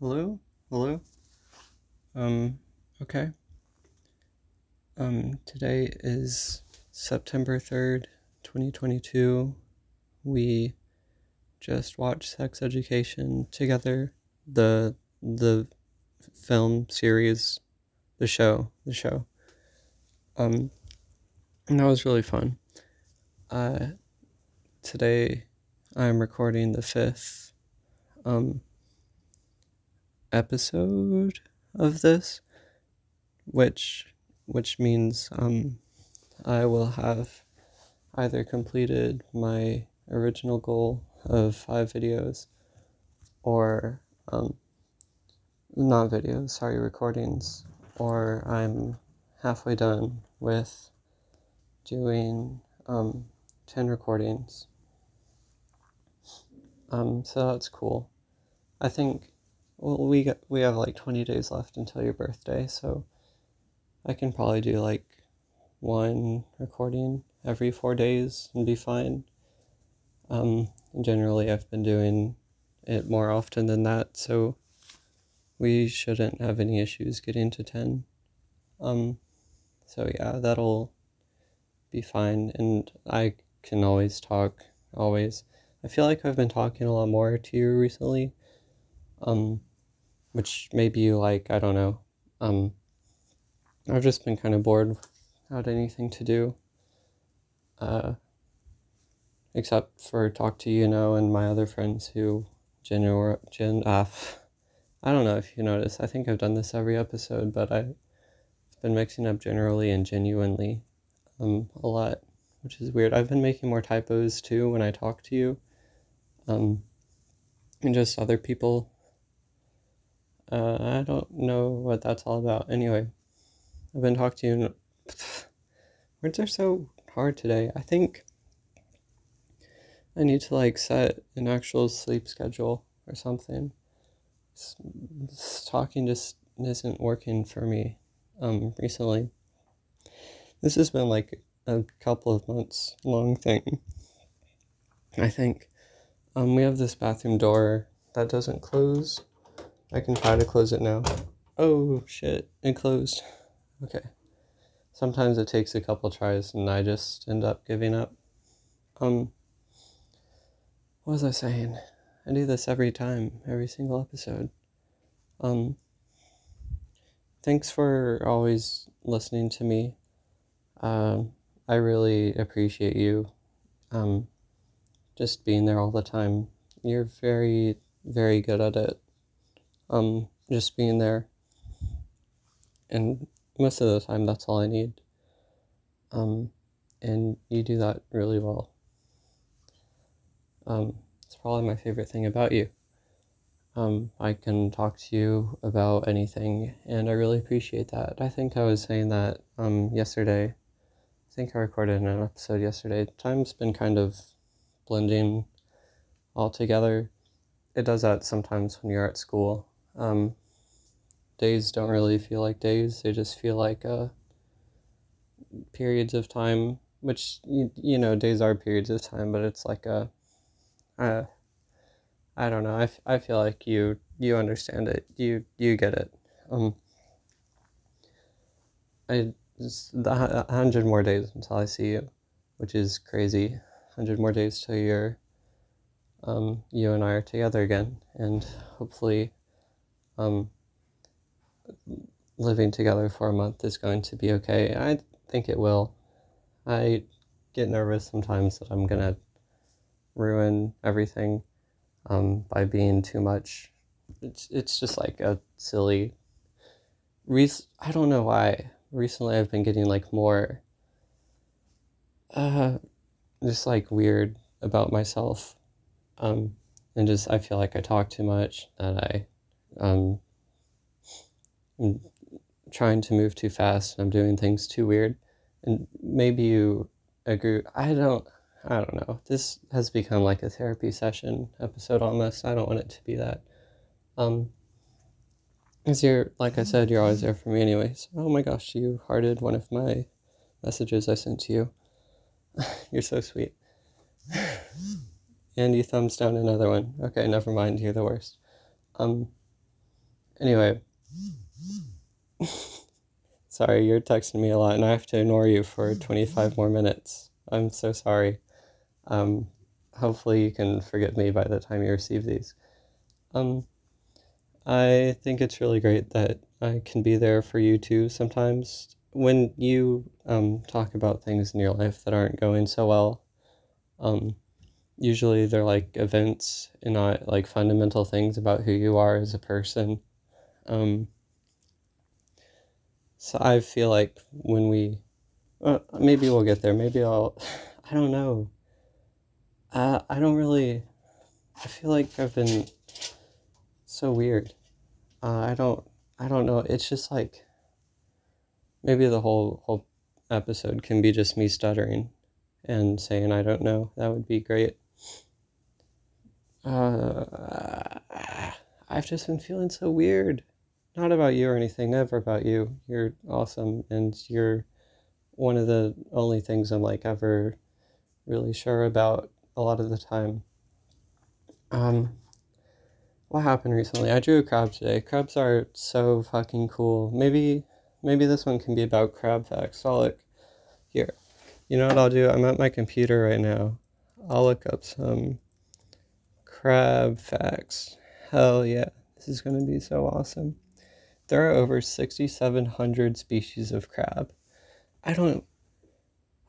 Hello? Hello? Um, okay. Um, today is September 3rd, 2022. We just watched Sex Education together, the the film series, the show, the show. Um, and that was really fun. Uh, today I'm recording the fifth um episode of this, which which means um, I will have either completed my original goal of five videos or um, not videos, sorry, recordings, or I'm halfway done with doing um, 10 recordings. Um, so that's cool. I think well, we got, we have like 20 days left until your birthday, so I can probably do like one recording every four days and be fine. Um, generally, I've been doing it more often than that, so we shouldn't have any issues getting to 10. Um, so yeah, that'll be fine, and I can always talk, always. I feel like I've been talking a lot more to you recently. Um, which maybe you like, I don't know. Um, I've just been kind of bored without anything to do. Uh, except for talk to you know and my other friends who genu- gen uh, I don't know if you notice. I think I've done this every episode, but I've been mixing up generally and genuinely um, a lot, which is weird. I've been making more typos too when I talk to you, um, and just other people uh, I don't know what that's all about. Anyway, I've been talking to you. Words are so hard today. I think I need to like set an actual sleep schedule or something. This talking just isn't working for me um, recently. This has been like a couple of months long thing. I think um, we have this bathroom door that doesn't close I can try to close it now. Oh shit, it closed. Okay. Sometimes it takes a couple tries and I just end up giving up. Um, what was I saying? I do this every time, every single episode. Um, thanks for always listening to me. Um, I really appreciate you. Um, just being there all the time. You're very, very good at it um, just being there. And most of the time, that's all I need. Um, and you do that really well. Um, it's probably my favorite thing about you. Um, I can talk to you about anything, and I really appreciate that. I think I was saying that um, yesterday. I think I recorded an episode yesterday. Time's been kind of blending all together. It does that sometimes when you're at school. Um, days don't really feel like days; they just feel like uh, periods of time. Which you, you know, days are periods of time, but it's like a, uh, I don't know. I, f- I feel like you you understand it. You you get it. Um, I just the hundred more days until I see you, which is crazy. Hundred more days till you're, um, you and I are together again, and hopefully um, living together for a month is going to be okay. I think it will. I get nervous sometimes that I'm gonna ruin everything um, by being too much. It's it's just like a silly. Rec- I don't know why. Recently, I've been getting like more. Uh, just like weird about myself, um, and just I feel like I talk too much. That I um, I'm trying to move too fast. I'm doing things too weird. And maybe you agree. I don't. I don't know. This has become like a therapy session episode almost. I don't want it to be that. Um, because you're, like I said, you're always there for me, anyways. Oh my gosh, you hearted one of my messages I sent to you. you're so sweet. and you thumbs down another one. Okay, never mind. You're the worst. Um, Anyway. sorry, you're texting me a lot and I have to ignore you for 25 more minutes. I'm so sorry. Um, hopefully you can forgive me by the time you receive these. Um, I think it's really great that I can be there for you too sometimes. When you um, talk about things in your life that aren't going so well, um, usually they're like events and not like fundamental things about who you are as a person. Um, so I feel like when we, uh, maybe we'll get there. Maybe I'll, I don't know. Uh, I don't really, I feel like I've been so weird. Uh, I don't, I don't know. It's just like, maybe the whole whole episode can be just me stuttering and saying I don't know. That would be great. Uh, I've just been feeling so weird. Not about you or anything, never about you. You're awesome, and you're one of the only things I'm like ever really sure about a lot of the time. Um, what happened recently? I drew a crab today. Crabs are so fucking cool. Maybe, maybe this one can be about crab facts. I'll look here. You know what I'll do? I'm at my computer right now. I'll look up some crab facts. Hell yeah. This is going to be so awesome. There are over 6,700 species of crab. I don't.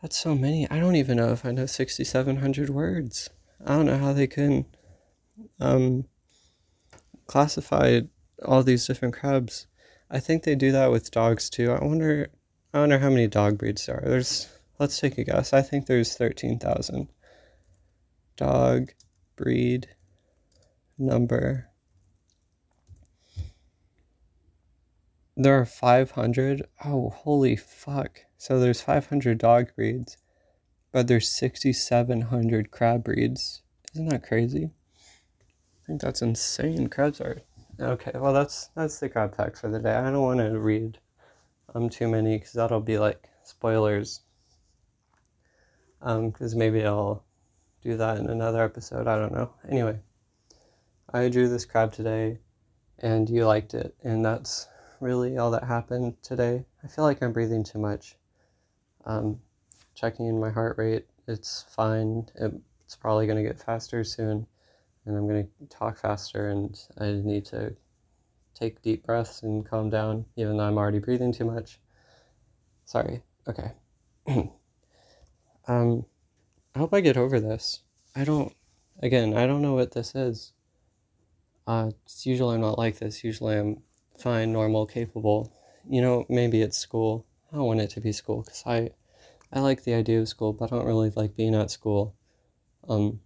That's so many. I don't even know if I know 6,700 words. I don't know how they can um, classify all these different crabs. I think they do that with dogs too. I wonder. I wonder how many dog breeds there are. There's. Let's take a guess. I think there's 13,000. Dog breed number. There are 500. Oh, holy fuck. So there's 500 dog breeds, but there's 6,700 crab breeds. Isn't that crazy? I think that's insane. Crabs are. Okay, well, that's that's the crab facts for the day. I don't want to read um too many because that'll be like spoilers. Um, because maybe I'll do that in another episode. I don't know. Anyway. I drew this crab today and you liked it, and that's really all that happened today. I feel like I'm breathing too much. Um, checking in my heart rate, it's fine. It's probably going to get faster soon, and I'm going to talk faster, and I need to take deep breaths and calm down, even though I'm already breathing too much. Sorry. Okay. um, I hope I get over this. I don't, again, I don't know what this is. Uh, it's usually I'm not like this. Usually I'm fine, normal, capable. You know, maybe it's school. I don't want it to be school because I, I like the idea of school, but I don't really like being at school. Um,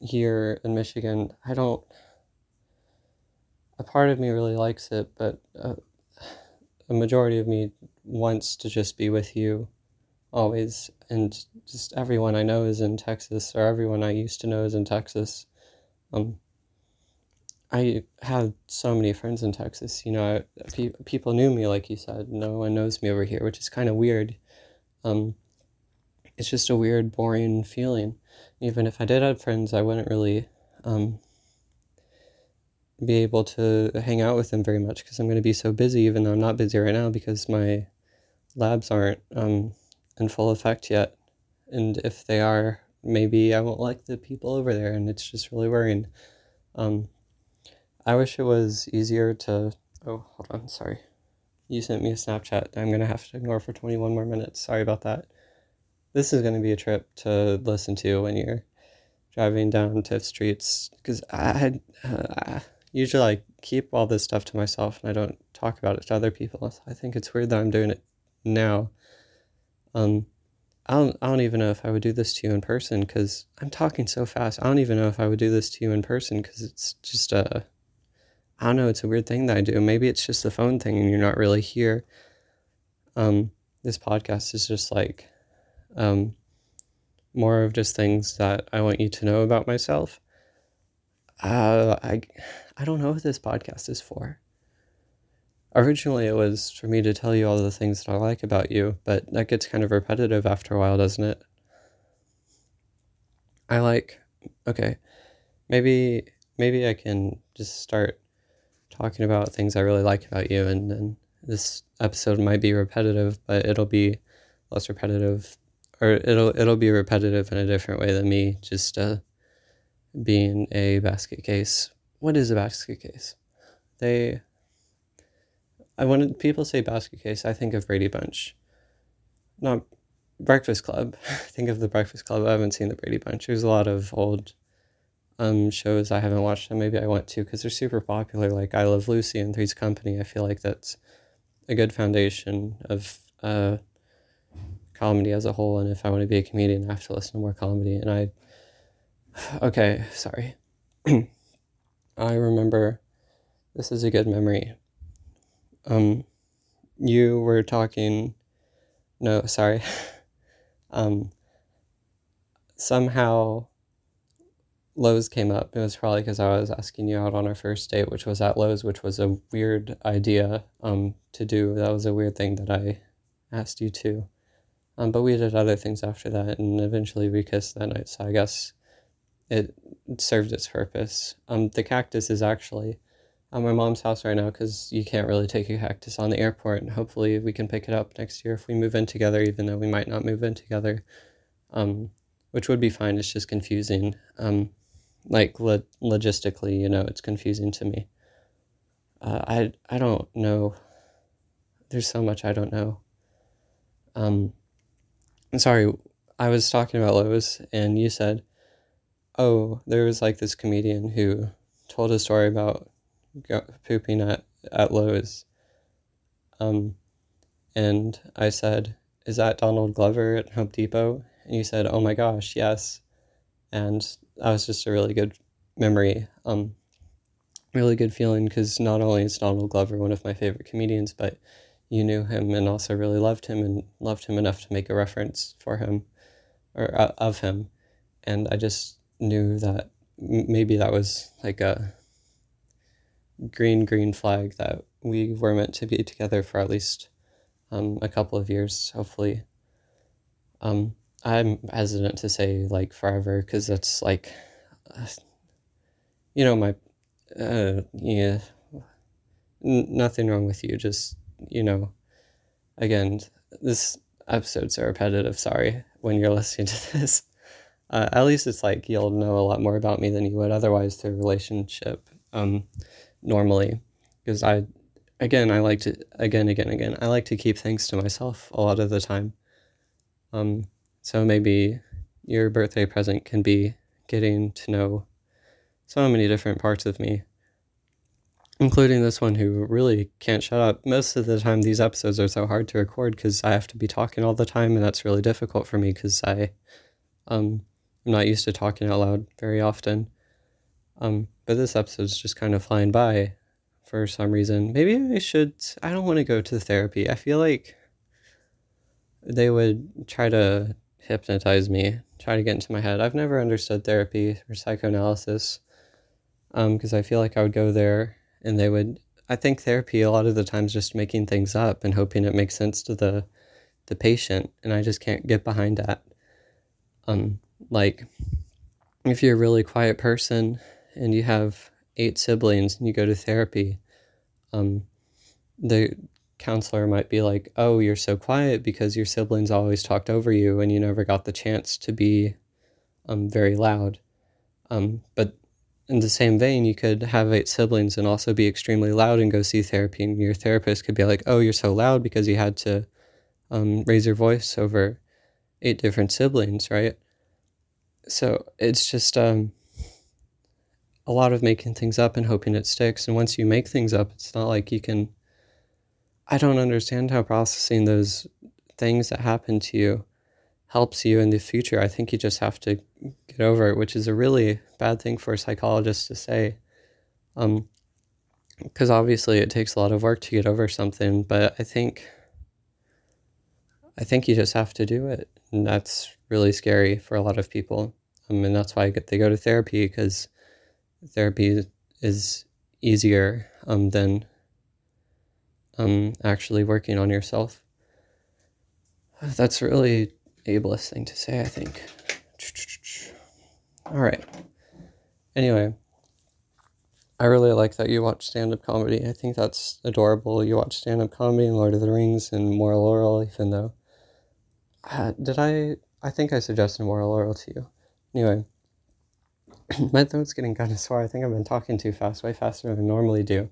here in Michigan, I don't. A part of me really likes it, but uh, a majority of me wants to just be with you, always. And just everyone I know is in Texas, or everyone I used to know is in Texas. Um, I have so many friends in Texas. You know, pe- people knew me, like you said. No one knows me over here, which is kind of weird. Um, it's just a weird, boring feeling. Even if I did have friends, I wouldn't really um, be able to hang out with them very much because I'm going to be so busy, even though I'm not busy right now because my labs aren't um, in full effect yet. And if they are, maybe I won't like the people over there, and it's just really worrying. Um, I wish it was easier to. Oh, hold on. Sorry. You sent me a Snapchat. I'm going to have to ignore for 21 more minutes. Sorry about that. This is going to be a trip to listen to when you're driving down Tiff's Treats because I uh, usually I keep all this stuff to myself and I don't talk about it to other people. I think it's weird that I'm doing it now. Um, I don't, I don't even know if I would do this to you in person because I'm talking so fast. I don't even know if I would do this to you in person because it's just a. I don't know, it's a weird thing that I do. Maybe it's just the phone thing and you're not really here. Um, this podcast is just like um, more of just things that I want you to know about myself. Uh, I, I don't know what this podcast is for. Originally, it was for me to tell you all the things that I like about you, but that gets kind of repetitive after a while, doesn't it? I like, okay, maybe maybe I can just start talking about things I really like about you, and then this episode might be repetitive, but it'll be less repetitive, or it'll it'll be repetitive in a different way than me just uh, being a basket case. What is a basket case? They. I wanted people say basket case. I think of Brady Bunch, not Breakfast Club. think of the Breakfast Club. I haven't seen the Brady Bunch. There's a lot of old um, shows I haven't watched and maybe I want to because they're super popular. Like I Love Lucy and Three's Company. I feel like that's a good foundation of uh, comedy as a whole. And if I want to be a comedian, I have to listen to more comedy. And I, okay, sorry. I remember this is a good memory. Um, you were talking. No, sorry. um, somehow Lowe's came up. It was probably because I was asking you out on our first date, which was at Lowe's, which was a weird idea um, to do. That was a weird thing that I asked you to. Um, but we did other things after that, and eventually we kissed that night. So I guess it served its purpose. Um, the cactus is actually at my mom's house right now because you can't really take a cactus on the airport. And hopefully we can pick it up next year if we move in together, even though we might not move in together, um, which would be fine. It's just confusing. Um, like lo- logistically, you know, it's confusing to me. Uh, I I don't know. There's so much I don't know. Um, I'm sorry. I was talking about Lowe's, and you said, "Oh, there was like this comedian who told a story about go- pooping at at Lowe's." Um, and I said, "Is that Donald Glover at Home Depot?" And you said, "Oh my gosh, yes." And that was just a really good memory. Um, really good feeling because not only is Donald Glover one of my favorite comedians, but you knew him and also really loved him and loved him enough to make a reference for him or uh, of him. And I just knew that maybe that was like a green, green flag that we were meant to be together for at least um, a couple of years, hopefully. Um, I'm hesitant to say like forever because that's like, you know, my, uh, yeah, n- nothing wrong with you. Just, you know, again, this episodes are repetitive. Sorry when you're listening to this. Uh, at least it's like you'll know a lot more about me than you would otherwise through relationship um, normally. Because I, again, I like to, again, again, again, I like to keep things to myself a lot of the time. Um, so maybe your birthday present can be getting to know so many different parts of me, including this one who really can't shut up. Most of the time, these episodes are so hard to record because I have to be talking all the time, and that's really difficult for me because I um, I'm not used to talking out loud very often. Um, but this episode's just kind of flying by for some reason. Maybe I should. I don't want to go to therapy. I feel like they would try to hypnotize me, try to get into my head. I've never understood therapy or psychoanalysis because um, I feel like I would go there and they would. I think therapy a lot of the times just making things up and hoping it makes sense to the the patient, and I just can't get behind that. Um, like if you're a really quiet person and you have eight siblings and you go to therapy, um, the counselor might be like, "Oh, you're so quiet because your siblings always talked over you and you never got the chance to be um, very loud." Um, but in the same vein, you could have eight siblings and also be extremely loud and go see therapy, and your therapist could be like, "Oh, you're so loud because you had to um, raise your voice over eight different siblings, right?" So it's just um, a lot of making things up and hoping it sticks. And once you make things up, it's not like you can I don't understand how processing those things that happen to you helps you in the future. I think you just have to get over it, which is a really bad thing for a psychologist to say. Um, because obviously it takes a lot of work to get over something, but I think I think you just have to do it, and that's really scary for a lot of people. Um, and that's why they go to therapy because therapy is easier um, than um, actually working on yourself. That's really ableist thing to say, I think. All right. Anyway, I really like that you watch stand up comedy. I think that's adorable. You watch stand up comedy and Lord of the Rings and Moral Orel, even though. Uh, did I? I think I suggested Moral Orel to you. Anyway, my throat's getting kind of sore. I think I've been talking too fast, way faster than I normally do.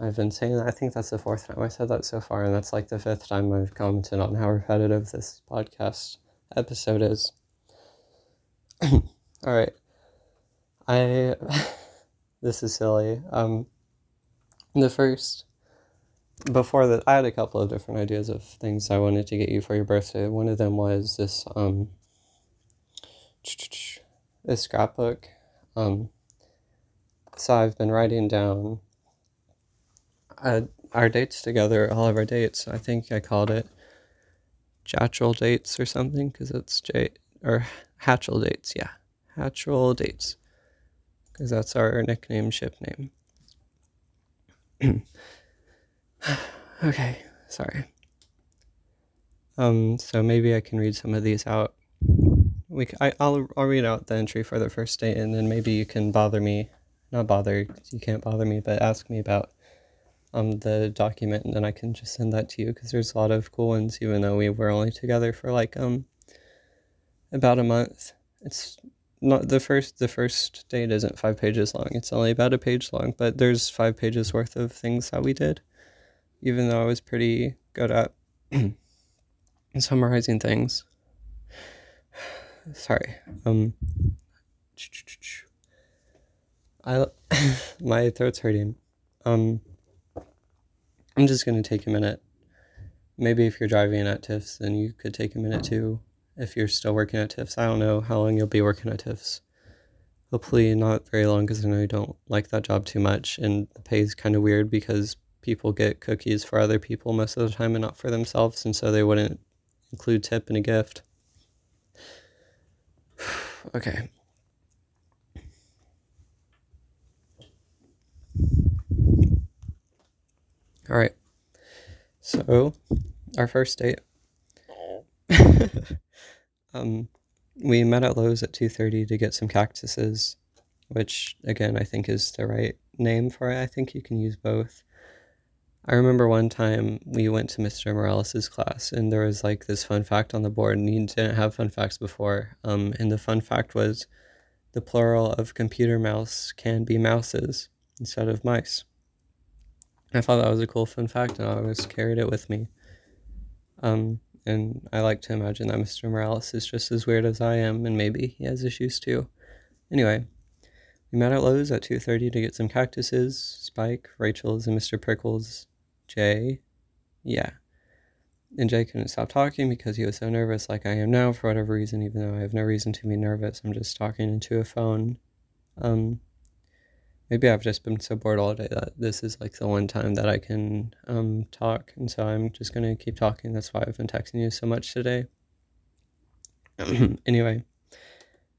I've been saying that. I think that's the fourth time I said that so far, and that's like the fifth time I've commented on how repetitive this podcast episode is. All right. I. this is silly. Um, the first. Before that, I had a couple of different ideas of things I wanted to get you for your birthday. One of them was this um, this scrapbook. Um, so I've been writing down uh, our dates together, all of our dates. I think I called it Jatchel dates or something because it's J or Hatchel dates. Yeah, Hatchel dates because that's our nickname ship name. okay, sorry. Um, so maybe I can read some of these out. We, I, I'll, I'll read out the entry for the first date, and then maybe you can bother me, not bother, you can't bother me, but ask me about um, the document and then I can just send that to you because there's a lot of cool ones even though we were only together for like um about a month. It's not the first the first date isn't five pages long. It's only about a page long, but there's five pages worth of things that we did. Even though I was pretty good at summarizing things. Sorry. Um I my throat's hurting. Um I'm just going to take a minute. Maybe if you're driving at Tiff's, then you could take a minute too. If you're still working at Tiff's, I don't know how long you'll be working at Tiff's. Hopefully, not very long because I know you don't like that job too much. And the pay is kind of weird because people get cookies for other people most of the time and not for themselves. And so they wouldn't include tip in a gift. okay. All right. So, our first date. um, we met at Lowe's at 2:30 to get some cactuses, which again I think is the right name for it. I think you can use both. I remember one time we went to Mr. Morales' class and there was like this fun fact on the board and he didn't have fun facts before. Um, and the fun fact was the plural of computer mouse can be mouses instead of mice. I thought that was a cool fun fact, and I always carried it with me. Um, and I like to imagine that Mr. Morales is just as weird as I am, and maybe he has issues too. Anyway, we met at Lowe's at 2.30 to get some cactuses, Spike, Rachel's, and Mr. Prickles, Jay. Yeah. And Jay couldn't stop talking because he was so nervous, like I am now, for whatever reason, even though I have no reason to be nervous. I'm just talking into a phone. Um, maybe I've just been so bored all day that this is like the one time that I can um, talk, and so I'm just gonna keep talking. That's why I've been texting you so much today. anyway,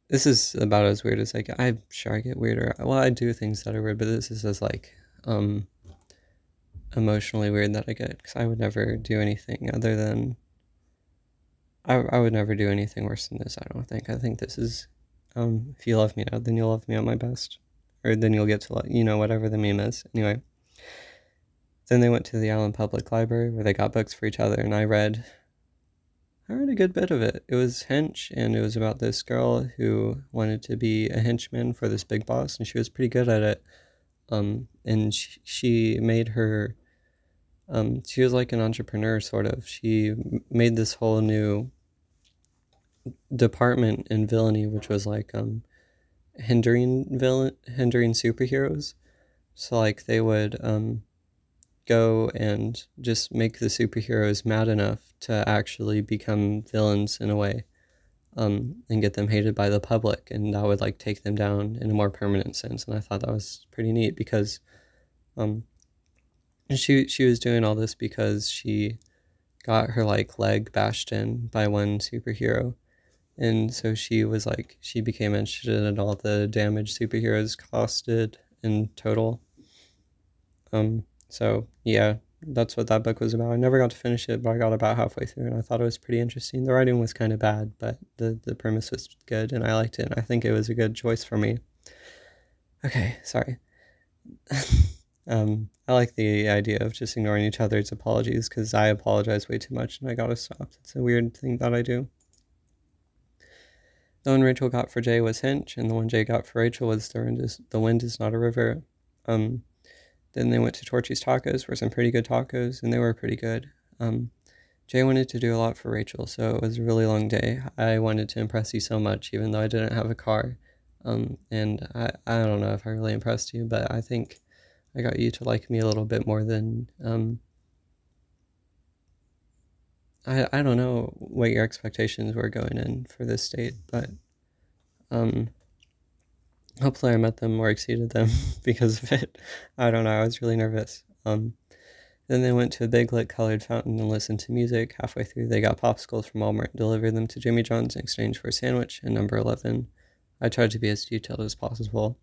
this is about as weird as I get. I'm sure I get weirder. Well, I do things that are weird, but this is as like um, emotionally weird that I get because I would never do anything other than. I, I would never do anything worse than this. I don't think. I think this is. Um, if you love me now, then you'll love me at my best or then you'll get to you know whatever the meme is. Anyway, then they went to the Allen Public Library where they got books for each other, and I read. I read a good bit of it. It was Hench, and it was about this girl who wanted to be a henchman for this big boss, and she was pretty good at it. Um, and she, she made her. Um, she was like an entrepreneur, sort of. She made this whole new department in villainy, which was like um, hindering villain hindering superheroes. So like they would um, go and just make the superheroes mad enough to actually become villains in a way, um, and get them hated by the public, and that would like take them down in a more permanent sense. And I thought that was pretty neat because, um, she she was doing all this because she got her like leg bashed in by one superhero and so she was like she became interested in all the damage superheroes costed in total. Um so yeah that's what that book was about. I never got to finish it but i got about halfway through and i thought it was pretty interesting. The writing was kind of bad but the the premise was good and i liked it and i think it was a good choice for me. Okay sorry. Um, I like the idea of just ignoring each other's apologies because I apologize way too much and I gotta stop. It's a weird thing that I do. The one Rachel got for Jay was Hench, and the one Jay got for Rachel was The Wind is, the wind is Not a River. Um, then they went to Torchy's Tacos for some pretty good tacos, and they were pretty good. Um, Jay wanted to do a lot for Rachel, so it was a really long day. I wanted to impress you so much, even though I didn't have a car. Um, and I, I don't know if I really impressed you, but I think I got you to like me a little bit more than um, I I don't know what your expectations were going in for this date, but um, hopefully I met them or exceeded them because of it. I don't know. I was really nervous. Um, then they went to a big lit colored fountain and listened to music. Halfway through, they got popsicles from Walmart and delivered them to Jimmy John's in exchange for a sandwich. And number eleven, I tried to be as detailed as possible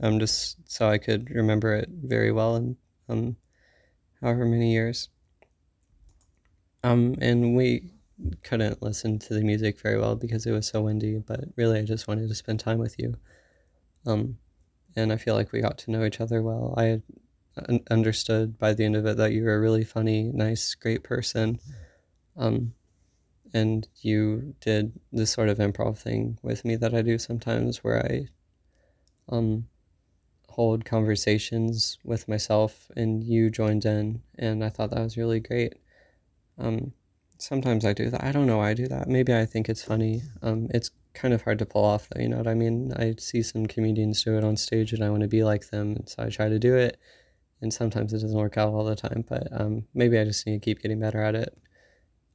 um, just so I could remember it very well in um, however many years. Um, and we couldn't listen to the music very well because it was so windy, but really I just wanted to spend time with you. Um, and I feel like we got to know each other well. I understood by the end of it that you were a really funny, nice, great person. Um, and you did this sort of improv thing with me that I do sometimes where I um, hold conversations with myself and you joined in and I thought that was really great. Um, sometimes I do that. I don't know why I do that. Maybe I think it's funny. Um, it's kind of hard to pull off though, you know what I mean? I see some comedians do it on stage and I want to be like them so I try to do it and sometimes it doesn't work out all the time, but um, maybe I just need to keep getting better at it.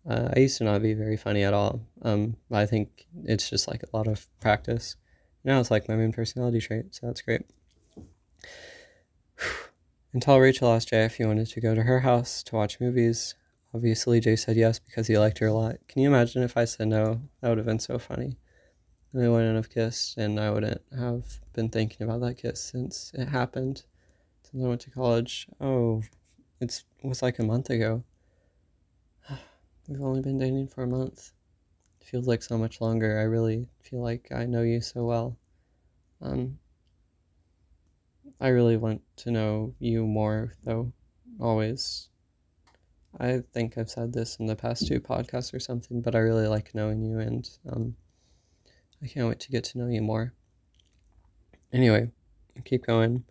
Uh, I used to not be very funny at all. Um, I think it's just like a lot of practice. Now it's like my main personality trait, so that's great. Until Rachel asked Jay if he wanted to go to her house to watch movies. Obviously, Jay said yes because he liked her a lot. Can you imagine if I said no? That would have been so funny. And wouldn't have kissed, and I wouldn't have been thinking about that kiss since it happened. Since I went to college. Oh, it was like a month ago. We've only been dating for a month. It feels like so much longer. I really feel like I know you so well. Um, I really want to know you more, though, always. I think I've said this in the past two podcasts or something, but I really like knowing you, and um, I can't wait to get to know you more. Anyway, keep going.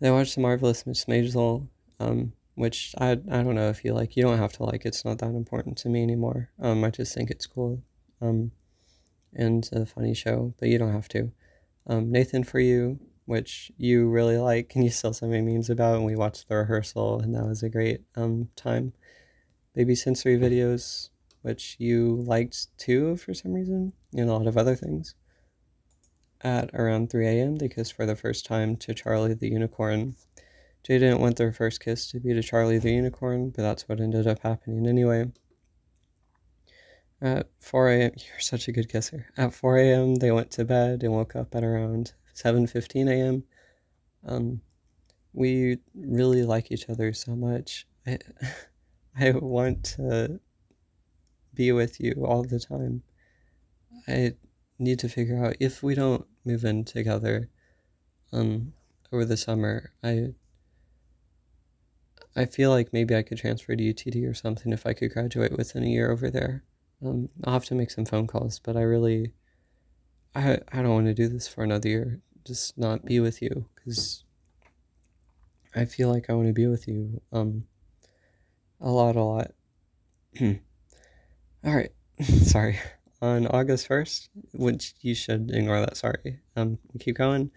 They watched The Marvelous Miss Maisel, um, which I, I don't know if you like. You don't have to like It's not that important to me anymore. Um, I just think it's cool um, and a funny show, but you don't have to. Um, Nathan For You which you really like and you still send me memes about. And we watched the rehearsal, and that was a great um, time. Baby sensory videos, which you liked too for some reason, and a lot of other things. At around 3 a.m., they kissed for the first time to Charlie the unicorn. Jay didn't want their first kiss to be to Charlie the unicorn, but that's what ended up happening anyway. At 4 a.m., you're such a good kisser. At 4 a.m., they went to bed and woke up at around 7:15 a.m. Um, we really like each other so much. I, I want to be with you all the time. I need to figure out if we don't move in together um, over the summer. I I feel like maybe I could transfer to UTD or something if I could graduate within a year over there. Um, I'll have to make some phone calls, but I really I I don't want to do this for another year just not be with you because I feel like I want to be with you um a lot a lot. All right. sorry. On August 1st, which you should ignore that, sorry. Um keep going.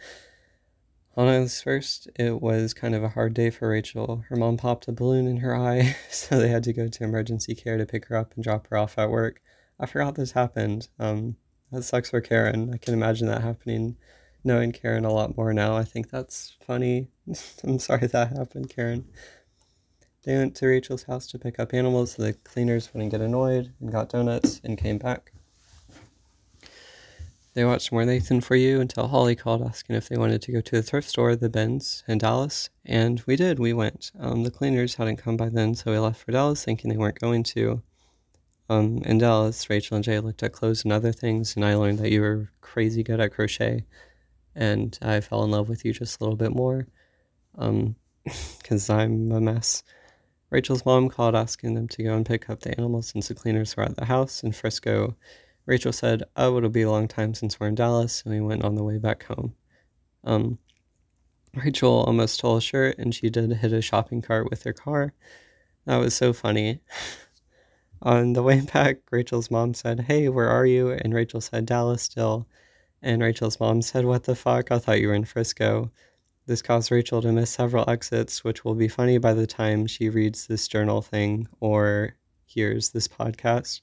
On August 1st, it was kind of a hard day for Rachel. Her mom popped a balloon in her eye, so they had to go to emergency care to pick her up and drop her off at work. I forgot this happened. Um, that sucks for Karen. I can imagine that happening knowing Karen a lot more now. I think that's funny. I'm sorry that happened, Karen. They went to Rachel's house to pick up animals so the cleaners wouldn't get annoyed and got donuts and came back. They watched more Nathan for you until Holly called asking if they wanted to go to the thrift store, the bins, in Dallas. And we did, we went. Um, the cleaners hadn't come by then, so we left for Dallas thinking they weren't going to. Um, in Dallas, Rachel and Jay looked at clothes and other things, and I learned that you were crazy good at crochet and I fell in love with you just a little bit more. um, because I'm a mess. Rachel's mom called asking them to go and pick up the animals since the cleaners were at the house in Frisco. Rachel said, Oh, it'll be a long time since we're in Dallas, and we went on the way back home. Um, Rachel almost stole a shirt, and she did hit a shopping cart with her car. That was so funny. on the way back, Rachel's mom said, Hey, where are you? And Rachel said, Dallas still. And Rachel's mom said, What the fuck? I thought you were in Frisco. This caused Rachel to miss several exits, which will be funny by the time she reads this journal thing or hears this podcast.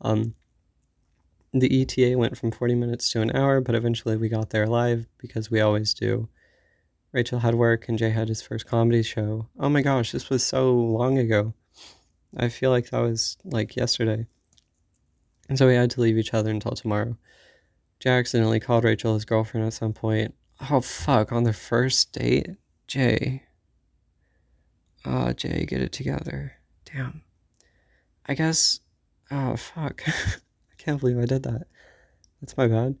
Um, the ETA went from 40 minutes to an hour, but eventually we got there live because we always do. Rachel had work and Jay had his first comedy show. Oh my gosh, this was so long ago. I feel like that was like yesterday. And so we had to leave each other until tomorrow. Jay accidentally called Rachel his girlfriend at some point, Oh fuck, on their first date? Jay. Oh, Jay, get it together. Damn. I guess. Oh, fuck. I can't believe I did that. That's my bad.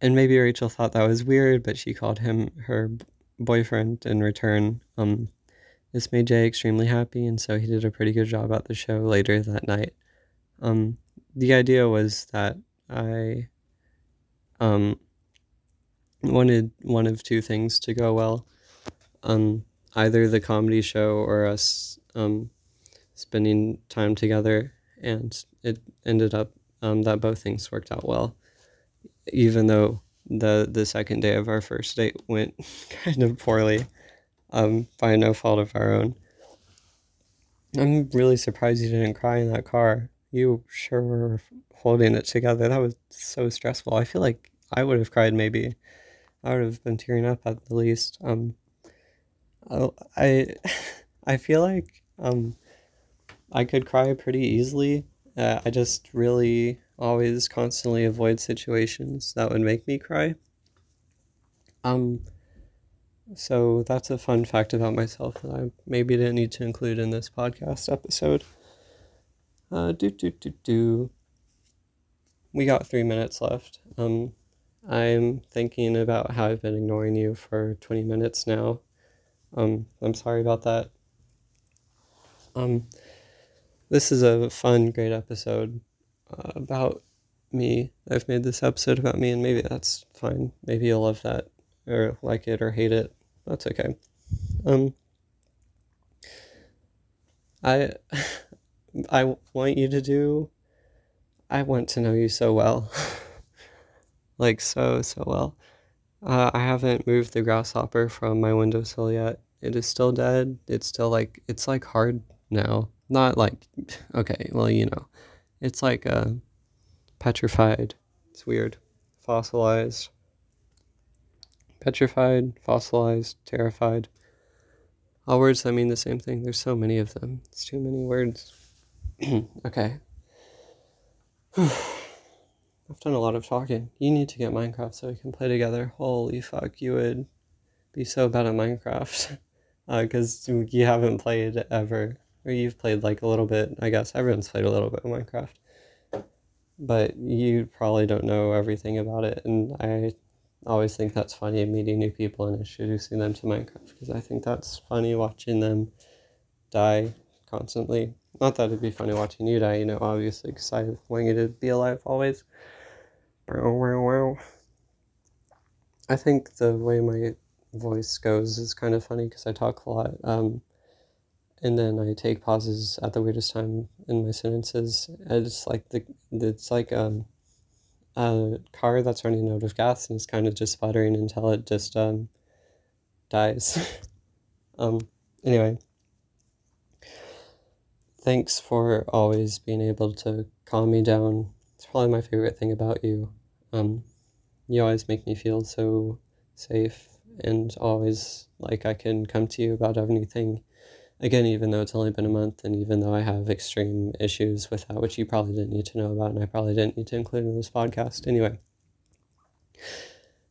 And maybe Rachel thought that was weird, but she called him her boyfriend in return. Um, this made Jay extremely happy, and so he did a pretty good job at the show later that night. Um, the idea was that I um, wanted one of two things to go well. Um, either the comedy show or us um, spending time together, and it ended up um, that both things worked out well. Even though the the second day of our first date went kind of poorly, um, by no fault of our own. I'm really surprised you didn't cry in that car. You sure were holding it together. That was so stressful. I feel like I would have cried maybe I would have been tearing up at the least. Um, I, I feel like um, I could cry pretty easily. Uh, I just really always constantly avoid situations that would make me cry. Um, so that's a fun fact about myself that I maybe didn't need to include in this podcast episode. Uh, do do do do. We got three minutes left. Um, I'm thinking about how I've been ignoring you for 20 minutes now. Um, I'm sorry about that. Um, this is a fun, great episode uh, about me. I've made this episode about me, and maybe that's fine. Maybe you'll love that, or like it, or hate it. That's okay. Um, I, I want you to do. I want to know you so well. like so, so well. Uh, I haven't moved the grasshopper from my windowsill yet. It is still dead. It's still like, it's like hard now. Not like, okay, well, you know, it's like uh, petrified. It's weird. Fossilized. Petrified, fossilized, terrified. All words that mean the same thing. There's so many of them. It's too many words. okay. I've done a lot of talking. You need to get Minecraft so we can play together. Holy fuck, you would be so bad at Minecraft. Because uh, you haven't played ever. Or you've played like a little bit, I guess. Everyone's played a little bit of Minecraft. But you probably don't know everything about it. And I always think that's funny meeting new people and introducing them to Minecraft. Because I think that's funny watching them die constantly. Not that it'd be funny watching you die, you know, obviously, because I want you to be alive always. I think the way my voice goes is kind of funny because I talk a lot. Um, and then I take pauses at the weirdest time in my sentences. It's like the it's like um, a car that's running out of gas and it's kind of just sputtering until it just um, dies. um, anyway, thanks for always being able to calm me down it's probably my favorite thing about you. Um, you always make me feel so safe and always like I can come to you about anything. Again, even though it's only been a month and even though I have extreme issues with that, which you probably didn't need to know about and I probably didn't need to include in this podcast. Anyway,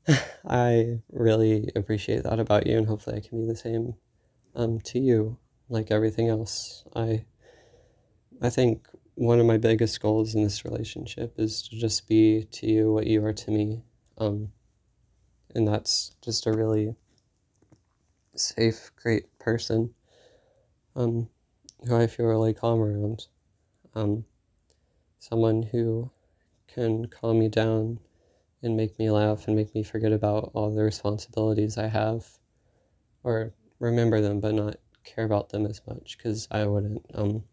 I really appreciate that about you and hopefully I can be the same um, to you like everything else. I I think one of my biggest goals in this relationship is to just be to you what you are to me. Um, and that's just a really safe, great person um, who I feel really calm around. Um, someone who can calm me down and make me laugh and make me forget about all the responsibilities I have or remember them but not care about them as much because I wouldn't um,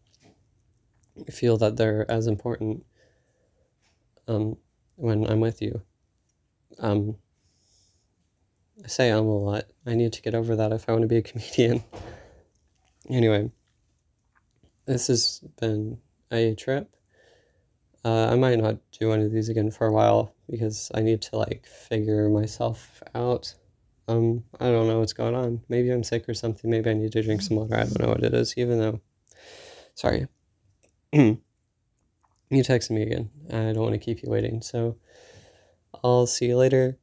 feel that they're as important um, when I'm with you. Um, I say um a lot. I need to get over that if I want to be a comedian. anyway, this has been a trip. Uh, I might not do one of these again for a while because I need to like figure myself out. Um, I don't know what's going on. Maybe I'm sick or something. Maybe I need to drink some water. I don't know what it is, even though. Sorry. You texted me again. I don't want to keep you waiting. So I'll see you later.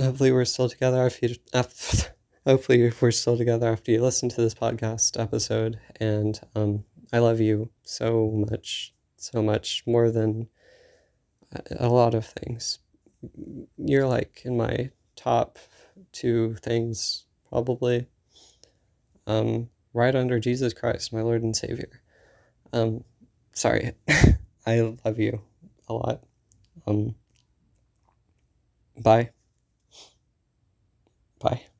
Hopefully, we're still together after you. After, hopefully, we're still together after you listen to this podcast episode. And um, I love you so much, so much more than a lot of things. You're like in my top two things, probably. Um, right under Jesus Christ, my Lord and Savior. Um, sorry, I love you a lot. Um, bye. Bye.